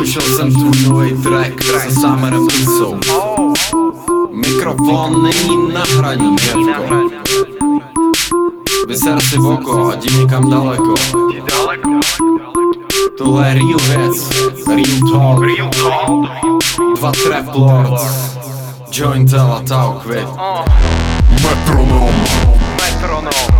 Slyšel jsem tvůj nový track se Summerem Lisou Mikrofon není na hraní, děvko Vyser si v oko a jdi někam daleko. Tohle je real věc, real talk. Dva trap lords Jointel a Tau Quid Metronom, Metronom. metronom,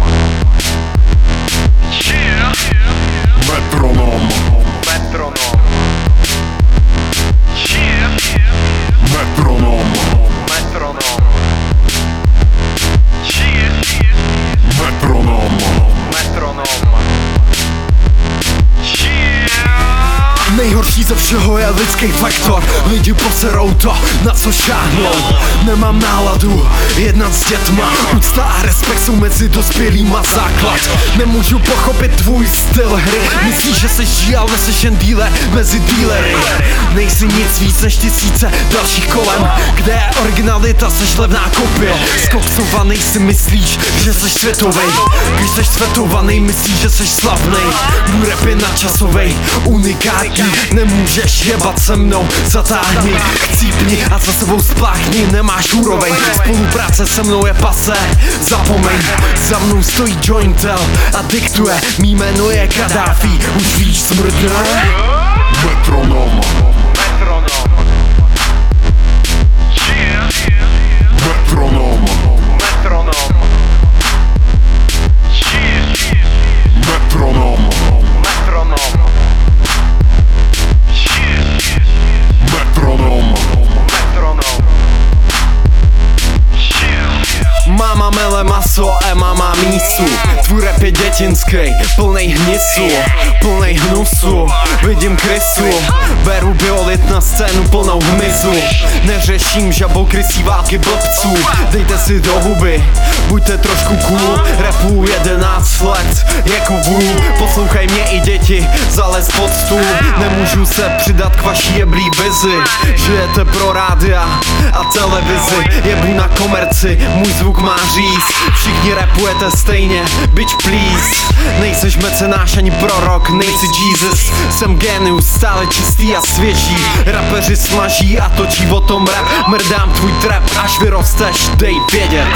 Nejhorší ze všeho je lidský faktor. Lidi poserou to, na co šáhnou. Nemám náladu jednat s dětma. Úcta a respekt jsou mezi dospělýma základ. Nemůžu pochopit tvůj styl hry. Myslíš, že jsi žijal, neseš jen díle mezi dílery Nejsi nic víc než tisíce dalších kolem. Kde je originalita, seš levná kopie. Skoksovaný si myslíš, že jsi světovej. Když jsi světovaný, myslíš, že jsi slavnej Můj rap je nadčasovej, unikátní. Nemůžeš jebat se mnou, zatáhni. Chcípni a za sebou spláchni Nemáš úroveň, spolupráce se mnou je pase Zapomeň, za mnou stojí Jointel A diktuje, mý jméno je Kadáfi Už víš, smrdne? Metronom, Mama mele maso, Ema má mísu. Tvůj rap je dětinský, plnej hnisu Plnej hnusu, vidím krysu Beru biolit na scénu plnou hmyzu. Neřeším žabou krysí války blbců. Dejte si do huby, buďte trošku cool. Rapu 11 let, jako vůl Poslouchaj mě i děti, zalez pod stůl. Nemůžu se přidat k vaší jeblý vizi. Žijete pro rádia a televizi. Jebu na komerci, můj zvuk má říct Všichni rapujete stejně, bitch please. Nejseš mecenáš ani prorok, nejsi Jesus. Jsem genius, stále čistý a svěží. Rapeři smaží a točí o tom rap. Mrdám tvůj trap, až vyrosteš, dej vědět.